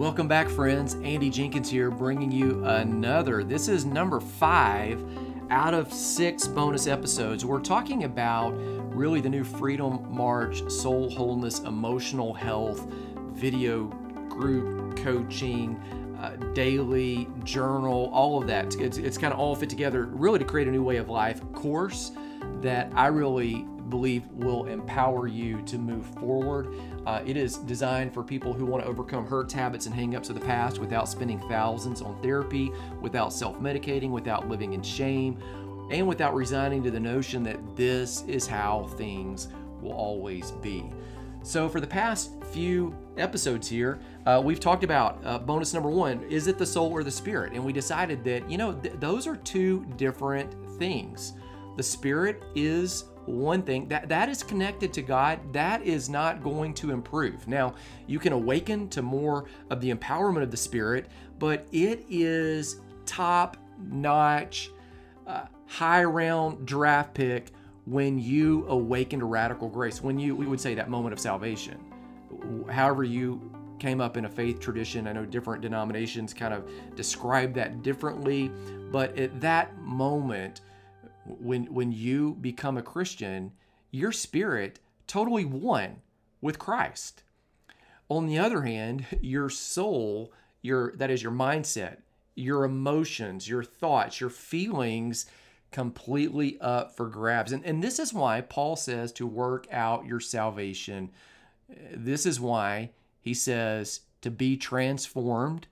Welcome back, friends. Andy Jenkins here, bringing you another. This is number five out of six bonus episodes. We're talking about really the new Freedom March Soul Wholeness Emotional Health video group coaching. Uh, daily journal, all of that. It's, it's kind of all fit together, really, to create a new way of life course that I really believe will empower you to move forward. Uh, it is designed for people who want to overcome hurts, habits, and hangups of the past without spending thousands on therapy, without self medicating, without living in shame, and without resigning to the notion that this is how things will always be. So, for the past few episodes here, uh, we've talked about uh, bonus number one is it the soul or the spirit? And we decided that, you know, th- those are two different things. The spirit is one thing that that is connected to God that is not going to improve. Now, you can awaken to more of the empowerment of the spirit, but it is top notch uh, high round draft pick when you awaken to radical grace, when you we would say that moment of salvation. However you came up in a faith tradition, I know different denominations kind of describe that differently, but at that moment when when you become a Christian, your spirit totally one with Christ. On the other hand, your soul, your that is your mindset, your emotions, your thoughts, your feelings completely up for grabs. And, and this is why Paul says to work out your salvation. This is why he says to be transformed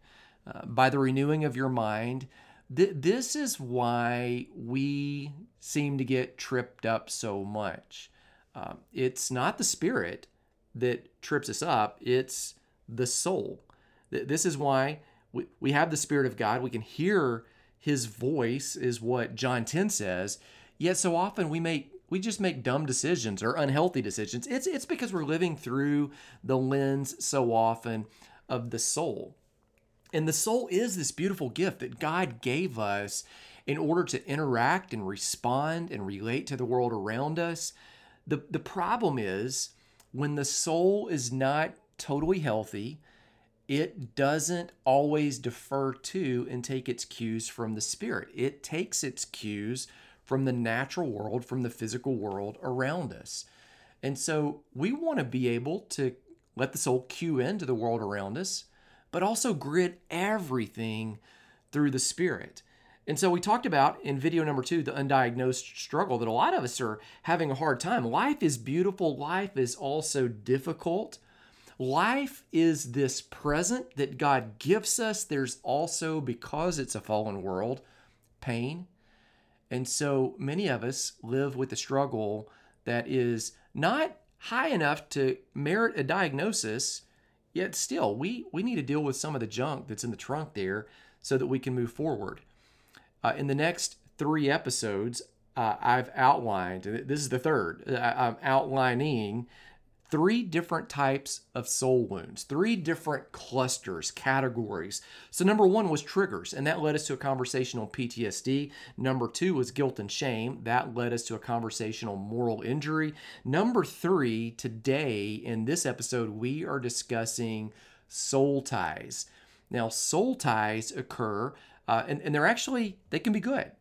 uh, by the renewing of your mind th- this is why we seem to get tripped up so much. Um, it's not the spirit that trips us up, it's the soul. Th- this is why we, we have the Spirit of God. We can hear his voice, is what John 10 says. Yet so often we make we just make dumb decisions or unhealthy decisions. It's it's because we're living through the lens so often of the soul. And the soul is this beautiful gift that God gave us in order to interact and respond and relate to the world around us. The, the problem is when the soul is not totally healthy, it doesn't always defer to and take its cues from the spirit. It takes its cues from the natural world, from the physical world around us. And so we want to be able to let the soul cue into the world around us but also grid everything through the spirit. And so we talked about in video number two the undiagnosed struggle that a lot of us are having a hard time. Life is beautiful, life is also difficult. Life is this present that God gives us. There's also, because it's a fallen world, pain. And so many of us live with a struggle that is not high enough to merit a diagnosis, Yet still, we, we need to deal with some of the junk that's in the trunk there so that we can move forward. Uh, in the next three episodes, uh, I've outlined, this is the third, uh, I'm outlining three different types of soul wounds, three different clusters, categories. So, number one was triggers, and that led us to a conversation on PTSD. Number two was guilt and shame. That led us to a conversation on moral injury. Number three, today in this episode, we are discussing soul ties. Now, soul ties occur, uh, and, and they're actually, they can be good.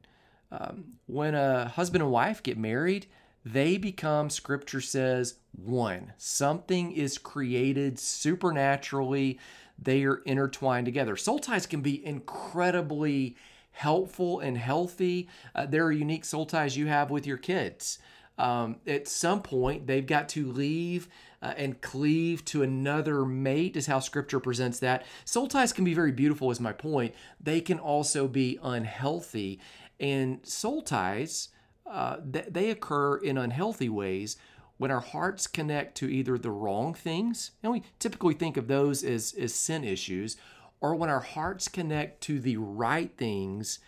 Um, when a husband and wife get married, they become, scripture says, one. Something is created supernaturally, they are intertwined together. Soul ties can be incredibly helpful and healthy. Uh, there are unique soul ties you have with your kids. Um, at some point, they've got to leave uh, and cleave to another mate, is how scripture presents that. Soul ties can be very beautiful, is my point. They can also be unhealthy. And soul ties, uh, th- they occur in unhealthy ways when our hearts connect to either the wrong things, and we typically think of those as, as sin issues, or when our hearts connect to the right things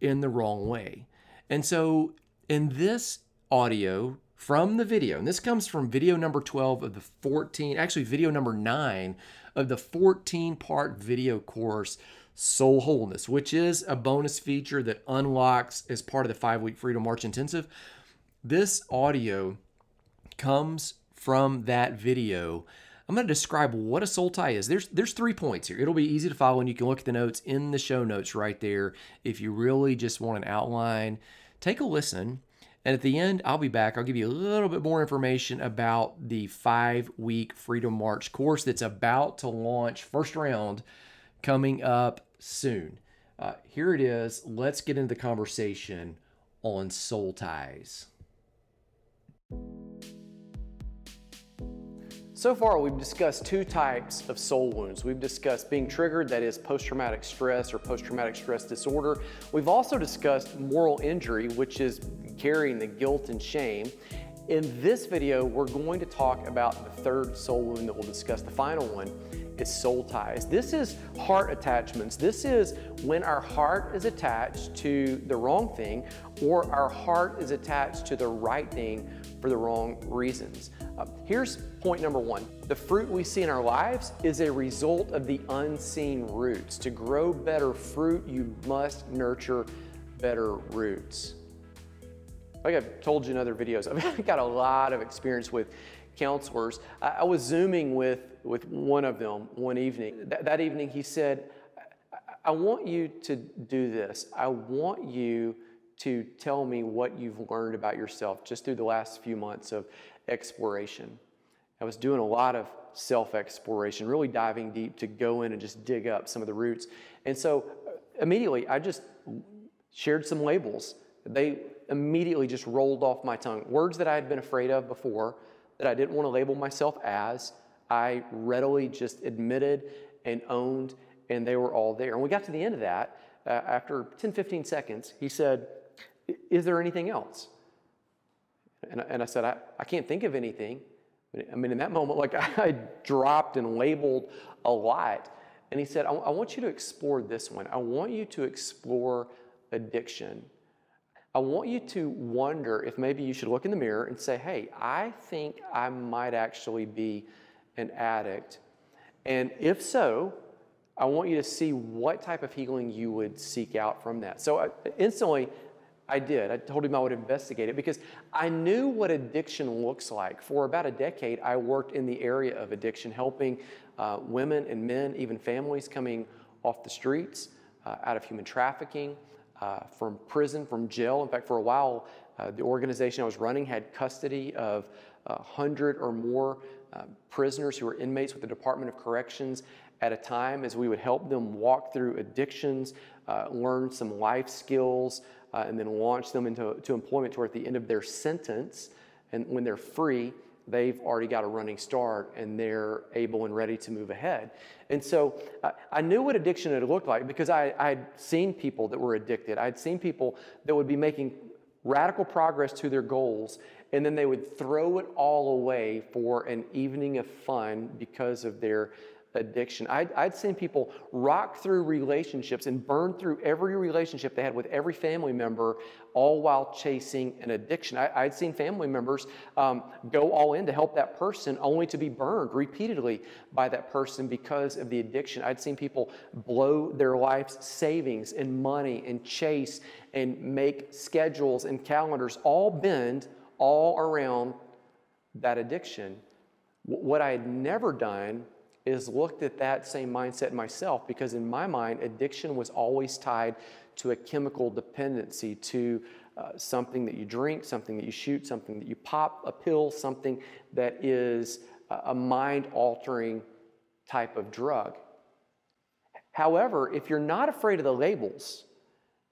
in the wrong way. And so in this audio from the video, and this comes from video number 12 of the 14, actually, video number 9 of the 14 part video course Soul Wholeness, which is a bonus feature that unlocks as part of the five week Freedom March Intensive. This audio comes from that video I'm going to describe what a soul tie is. There's there's three points here. It'll be easy to follow, and you can look at the notes in the show notes right there. If you really just want an outline, take a listen. And at the end, I'll be back. I'll give you a little bit more information about the five week Freedom March course that's about to launch, first round, coming up soon. Uh, here it is. Let's get into the conversation on soul ties. So far, we've discussed two types of soul wounds. We've discussed being triggered, that is post traumatic stress or post traumatic stress disorder. We've also discussed moral injury, which is carrying the guilt and shame. In this video, we're going to talk about the third soul wound that we'll discuss, the final one is soul ties. This is heart attachments. This is when our heart is attached to the wrong thing or our heart is attached to the right thing for the wrong reasons. Uh, here's point number one the fruit we see in our lives is a result of the unseen roots. To grow better fruit, you must nurture better roots. Like I've told you in other videos, I've got a lot of experience with counselors. I, I was Zooming with, with one of them one evening. Th- that evening, he said, I-, I want you to do this. I want you to tell me what you've learned about yourself just through the last few months of exploration. I was doing a lot of self exploration, really diving deep to go in and just dig up some of the roots. And so uh, immediately I just shared some labels. They immediately just rolled off my tongue. Words that I had been afraid of before, that I didn't want to label myself as, I readily just admitted and owned, and they were all there. And we got to the end of that. Uh, after 10, 15 seconds, he said, is there anything else? And, and I said, I, I can't think of anything. I mean, in that moment, like I dropped and labeled a lot. And he said, I, I want you to explore this one. I want you to explore addiction. I want you to wonder if maybe you should look in the mirror and say, hey, I think I might actually be an addict. And if so, I want you to see what type of healing you would seek out from that. So I, uh, instantly, I did. I told him I would investigate it because I knew what addiction looks like. For about a decade, I worked in the area of addiction, helping uh, women and men, even families coming off the streets, uh, out of human trafficking, uh, from prison, from jail. In fact, for a while, uh, the organization I was running had custody of 100 or more uh, prisoners who were inmates with the Department of Corrections at a time as we would help them walk through addictions, uh, learn some life skills, uh, and then launch them into to employment toward the end of their sentence. And when they're free, they've already got a running start and they're able and ready to move ahead. And so uh, I knew what addiction had looked like because I, I'd seen people that were addicted. I'd seen people that would be making radical progress to their goals and then they would throw it all away for an evening of fun because of their addiction. I'd, I'd seen people rock through relationships and burn through every relationship they had with every family member, all while chasing an addiction. I, would seen family members um, go all in to help that person only to be burned repeatedly by that person because of the addiction. I'd seen people blow their life's savings and money and chase and make schedules and calendars all bend all around that addiction. What I had never done is looked at that same mindset myself because in my mind, addiction was always tied to a chemical dependency, to uh, something that you drink, something that you shoot, something that you pop, a pill, something that is a mind altering type of drug. However, if you're not afraid of the labels,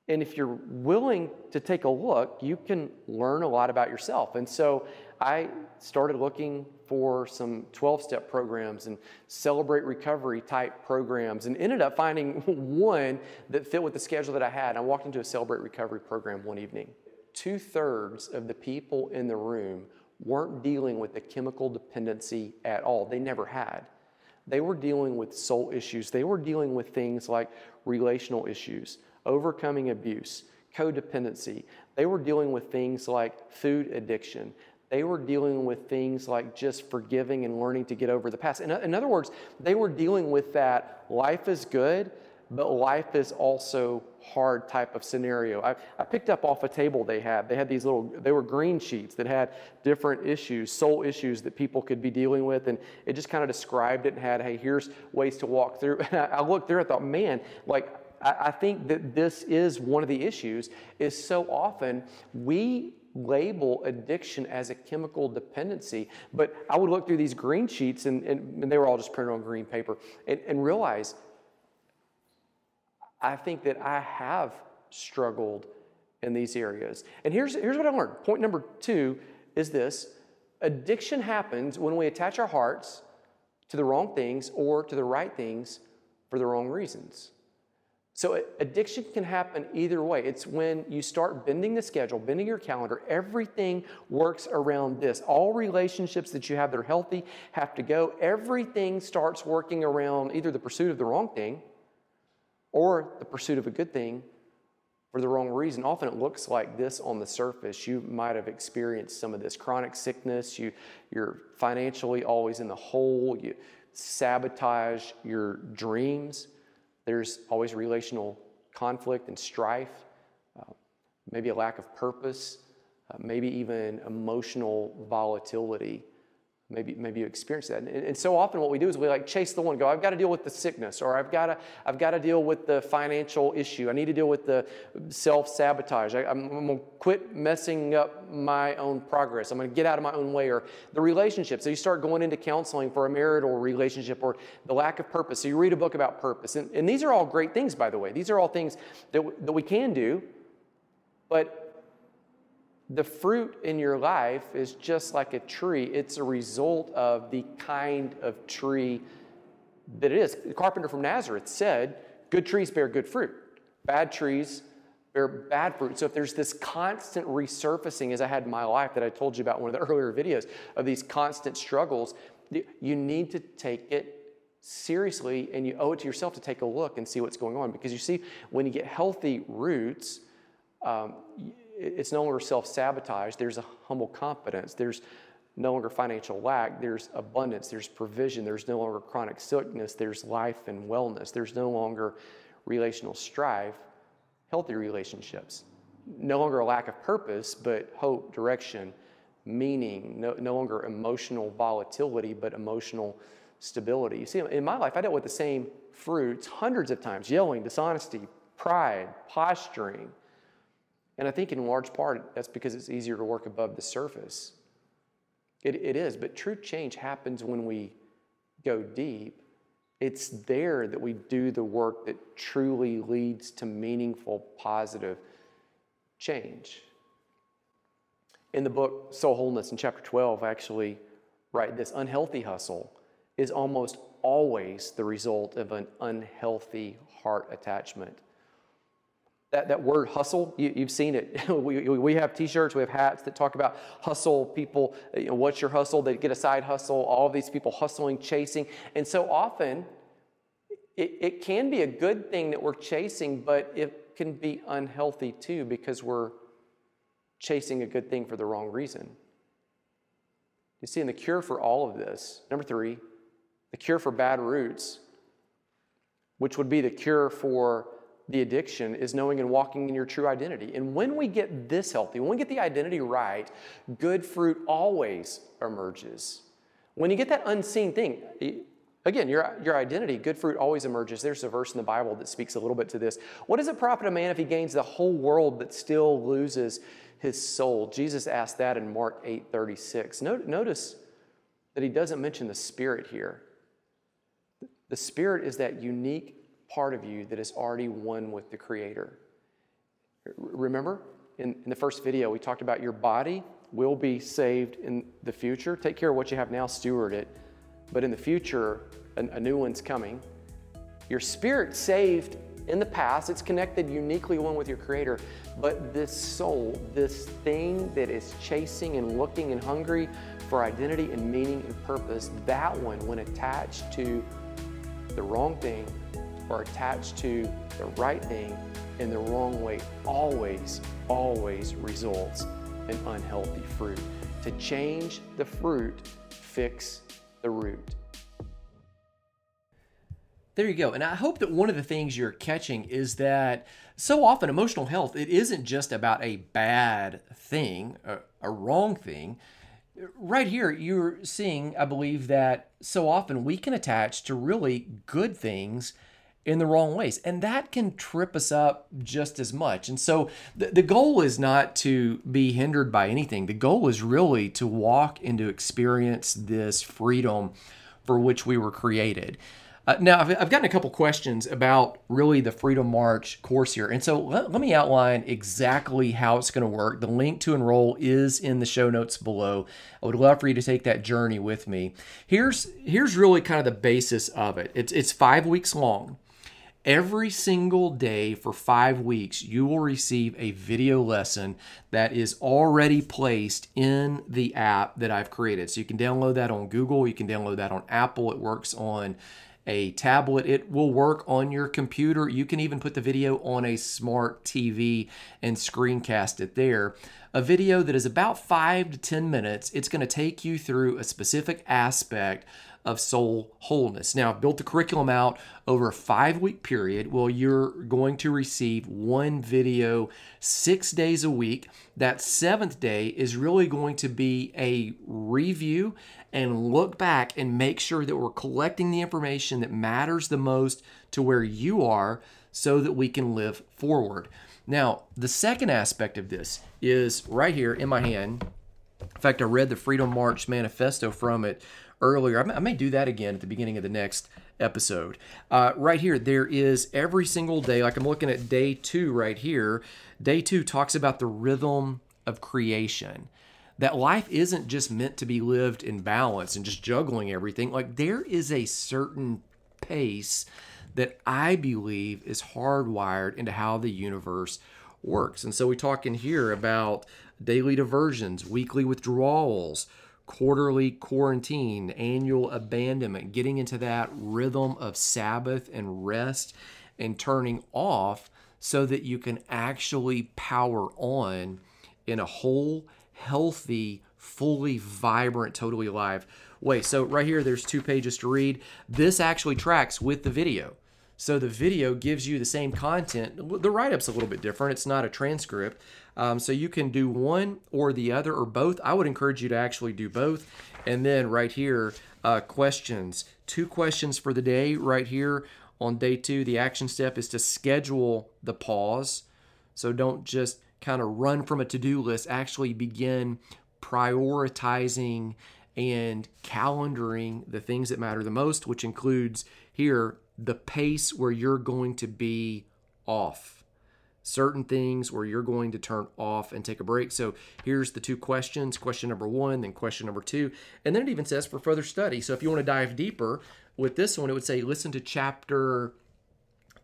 and if you're willing to take a look, you can learn a lot about yourself. And so I started looking for some 12 step programs and celebrate recovery type programs and ended up finding one that fit with the schedule that I had. I walked into a celebrate recovery program one evening. Two thirds of the people in the room weren't dealing with a chemical dependency at all, they never had. They were dealing with soul issues, they were dealing with things like relational issues, overcoming abuse, codependency. They were dealing with things like food addiction. They were dealing with things like just forgiving and learning to get over the past. In, in other words, they were dealing with that life is good, but life is also hard type of scenario. I, I picked up off a table they had. They had these little, they were green sheets that had different issues, soul issues that people could be dealing with. And it just kind of described it and had, hey, here's ways to walk through. And I, I looked through, I thought, man, like, I, think that this is one of the issues is so often we label addiction as a chemical dependency. But I would look through these green sheets, and, and, and they were all just printed on green paper, and, and realize I think that I have struggled in these areas. And here's, here's what I learned. Point number two is this addiction happens when we attach our hearts to the wrong things or to the right things for the wrong reasons. So addiction can happen either way. It's when you start bending the schedule, bending your calendar, everything works around this. All relationships that you have that are healthy have to go. Everything starts working around either the pursuit of the wrong thing or the pursuit of a good thing for the wrong reason. Often it looks like this on the surface. You might have experienced some of this chronic sickness. You, you're financially always in the hole. You sabotage your dreams. There's always relational conflict and strife, uh, maybe a lack of purpose, uh, maybe even emotional volatility Maybe, maybe you experience that. And, and, so often what we do is we like chase the one, go, I've got to deal with the sickness, or I've got to, I've got to deal with the financial issue. I need to deal with the self-sabotage. I, I'm, I'm going to quit messing up my own progress. I'm going to get out of my own way, or the relationship. So you start going into counseling for a marital relationship or the lack of purpose. So you read a book about purpose. And, and these are all great things, by the way. These are all things that, that we can do, but the fruit in your life is just like a tree. It's a result of the kind of tree that it is. The carpenter from Nazareth said, Good trees bear good fruit, bad trees bear bad fruit. So if there's this constant resurfacing, as I had in my life that I told you about one of the earlier videos, of these constant struggles, you need to take it seriously and you owe it to yourself to take a look and see what's going on. Because you see, when you get healthy roots, um, it's no longer self sabotage. There's a humble confidence. There's no longer financial lack. There's abundance. There's provision. There's no longer chronic sickness. There's life and wellness. There's no longer relational strife, healthy relationships. No longer a lack of purpose, but hope, direction, meaning. No, no longer emotional volatility, but emotional stability. You see, in my life, I dealt with the same fruits hundreds of times yelling, dishonesty, pride, posturing and I think in large part that's because it's easier to work above the surface. It, it is, but true change happens when we go deep. It's there that we do the work that truly leads to meaningful, positive change. In the book Soul Wholeness, in chapter 12, I actually write this unhealthy hustle is almost always the result of an unhealthy heart attachment that, that word hustle, you, have seen it. we, we have t shirts, we have hats that talk about hustle. People, you know, what's your hustle? They get a side hustle. All these people hustling, chasing. And so often, it, it can be a good thing that we're chasing, but it can be unhealthy too because we're chasing a good thing for the wrong reason. You see, in the cure for all of this, number three, the cure for bad roots, which would be the cure for the addiction is knowing and walking in your true identity. And when we get this healthy, when we get the identity right, good fruit always emerges. When you get that unseen thing, again, your, your identity, good fruit always emerges. There's a verse in the Bible that speaks a little bit to this. What does it profit a man if he gains the whole world but still loses his soul? Jesus asked that in Mark 8 36. Notice that he doesn't mention the Spirit here. The Spirit is that unique part of you that is already one with the Creator. Remember, in, in the first video, we talked about your body will be saved in the future. Take care of what you have now, steward it. But in the future, a, a new one's coming. Your spirit saved in the past, it's connected uniquely one with your Creator. But this soul, this thing that is chasing and looking and hungry for identity and meaning and purpose, that one, when attached to the wrong thing, attached to the right thing in the wrong way always, always results in unhealthy fruit. To change the fruit, fix the root. There you go. And I hope that one of the things you're catching is that so often emotional health, it isn't just about a bad thing, a, a wrong thing. Right here, you're seeing, I believe, that so often we can attach to really good things in the wrong ways. And that can trip us up just as much. And so the, the goal is not to be hindered by anything. The goal is really to walk and to experience this freedom for which we were created. Uh, now, I've, I've, gotten a couple questions about really the Freedom March course here. And so let, let me outline exactly how it's going to work. The link to enroll is in the show notes below. I would love for you to take that journey with me. Here's, here's really kind of the basis of it it's, it's five weeks long. Every single day for five weeks, you will receive a video lesson that is already placed in the app that I've created. So you can download that on Google, you can download that on Apple. It works on a tablet. It will work on your computer. You can even put the video on a smart TV and screencast it there. A video that is about five to 10 minutes. It's going to take you through a specific aspect of soul wholeness. Now, I've built the curriculum out over a five week period. Well, you're going to receive one video six days a week. That seventh day is really going to be a review and look back and make sure that we're collecting the information that matters the most to where you are so that we can live forward. Now, the second aspect of this is right here in my hand. In fact, I read the Freedom March manifesto from it earlier. I may, do that again at the beginning of the next episode. Uh, right here, there is every single day, like I'm looking at day two right here. Day two talks about the rhythm of creation. That life isn't just meant to be lived in balance and just juggling everything. Like there is a certain pace that I believe is hardwired into how the universe works. And so we talk in here about daily diversions, weekly withdrawals, quarterly quarantine, annual abandonment, getting into that rhythm of Sabbath and rest and turning off so that you can actually power on in a whole, healthy, fully vibrant, totally alive way. So, right here, there's two pages to read. This actually tracks with the video. So, the video gives you the same content. The write up's a little bit different, it's not a transcript, um, so you can do one or the other or both. I would encourage you to actually do both. And then right here, uh, questions. Two questions for the day right here on day two. The action step is to schedule the pause. So don't just kind of run from a to do list, actually begin prioritizing and calendaring the things that matter the most, which includes here the pace where you're going to be off certain things where you're going to turn off and take a break. So here's the two questions question number one, then question number two. And then it even says for further study. So if you want to dive deeper with this one, it would say listen to chapter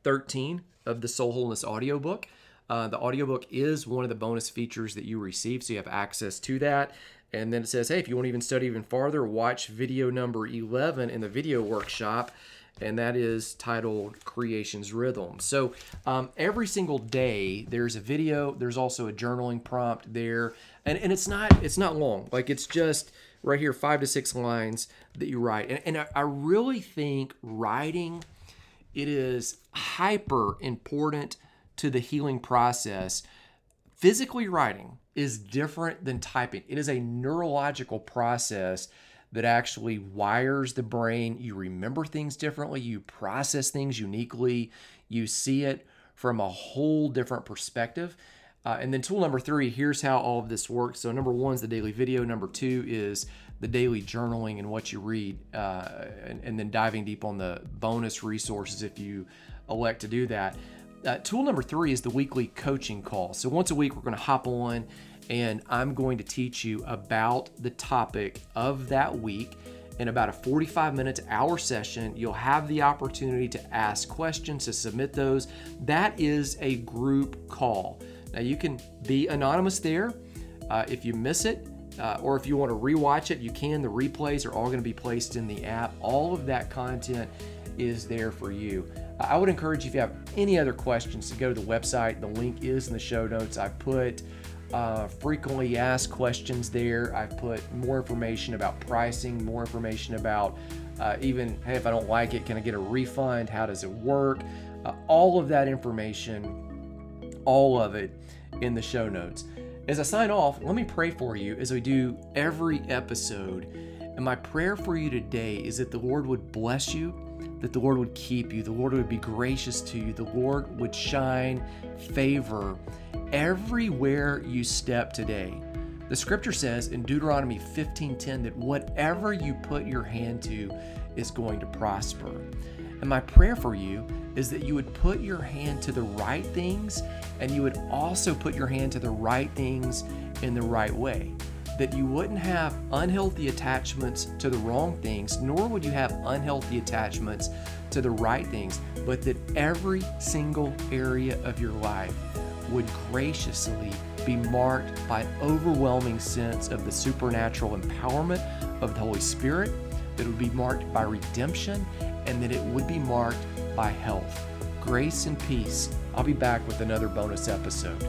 13 of the Soul Wholeness audiobook. Uh, the audiobook is one of the bonus features that you receive, so you have access to that. And then it says, hey, if you want to even study even farther, watch video number 11 in the video workshop and that is titled Creation's Rhythm. So um, every single day there's a video. There's also a journaling prompt there, and and it's not it's not long. Like it's just right here, five to six lines that you write. And, and I, I really think writing it is hyper important to the healing process. Physically writing is different than typing. It is a neurological process that actually wires the brain. You remember things differently, you process things uniquely, you see it from a whole different perspective. Uh, and then tool number three, here's how all of this works. So number one is the daily video. Number two is the daily journaling and what you read, uh, and, and, then diving deep on the bonus resources if you elect to do that. Uh, tool number three is the weekly coaching call. So once a week, we're going to hop on and I'm going to teach you about the topic of that week. In about a 45 minutes hour session, you'll have the opportunity to ask questions, to submit those. That is a group call. Now, you can be anonymous there. Uh, if you miss it, uh, or if you want to rewatch it, you can. The replays are all going to be placed in the app. All of that content is there for you. I would encourage you if you have any other questions to go to the website. The link is in the show notes. I put uh, frequently asked questions there. I've put more information about pricing, more information about uh, even, hey, if I don't like it, can I get a refund? How does it work? Uh, all of that information, all of it in the show notes. As I sign off, let me pray for you as we do every episode. And my prayer for you today is that the Lord would bless you, that the Lord would keep you, the Lord would be gracious to you, the Lord would shine favor everywhere you step today. The scripture says in Deuteronomy 15:10 that whatever you put your hand to is going to prosper. And my prayer for you is that you would put your hand to the right things and you would also put your hand to the right things in the right way. That you wouldn't have unhealthy attachments to the wrong things, nor would you have unhealthy attachments to the right things, but that every single area of your life would graciously be marked by overwhelming sense of the supernatural empowerment of the Holy Spirit, that it would be marked by redemption, and that it would be marked by health. Grace and peace. I'll be back with another bonus episode.